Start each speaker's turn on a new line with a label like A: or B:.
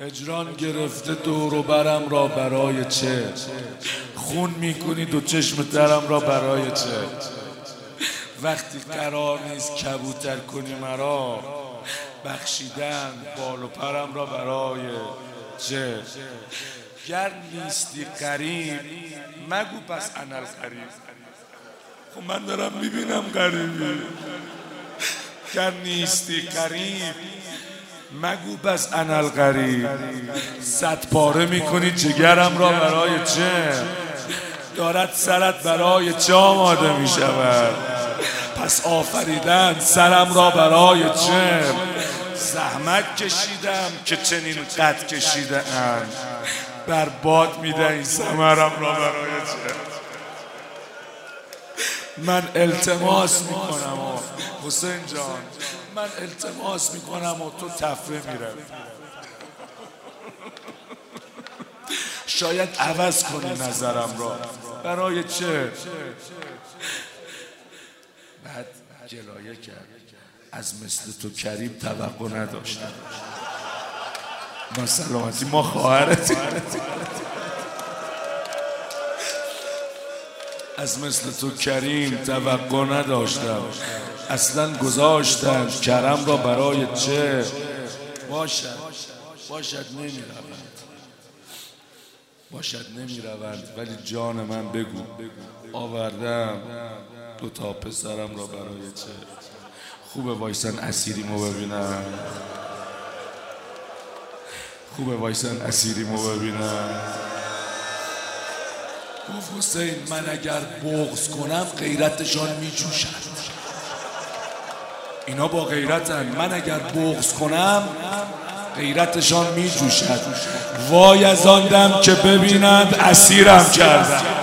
A: اجران گرفته دور و برم را برای چه؟ خون می‌کنی دو چشم درم را برای چه؟ وقتی قرار نیست کبوتر کنی مرا بخشیدن بال و پرم را برای چه؟ گر نیستی قریب مگو پس انل قریب. خب من دارم می‌بینم قریبی. گر نیستی قریب مگو پس انل قریب صد پاره می‌کنی جگرم را برای چه؟ دارد سرت برای چه آماده می‌شود؟ پس آفریدن سرم را برای چه؟ زحمت کشیدم که چنین قد کشیده بر باد میده این سمرم را برای چه؟ من التماس می‌کنم. حسین جان. من التماس می‌کنم و تو تفره میره شاید عوض کنی نظرم را برای چه؟ بعد جلایه کرد. از مثل تو کریم توقع نداشتم. ما سلامتی ما خواهرتی از مثل تو کریم توقع نداشتم. اصلا گذاشتم کرم را برای چه؟ باشد. باشد نمی روند باشد نمی روند ولی جان من بگو. آوردم. دو تا پسرم را برای چه؟ خوبه وایسن اسیریمو ببینم خوبه وایسن اسیریمو ببینم گفت حسین من اگر بغز کنم غیرتشان میجوشد. اینا با غیرتن. من اگر بغز کنم غیرتشان میجوشد. وای از آن دم که ببینند اسیرم کردم.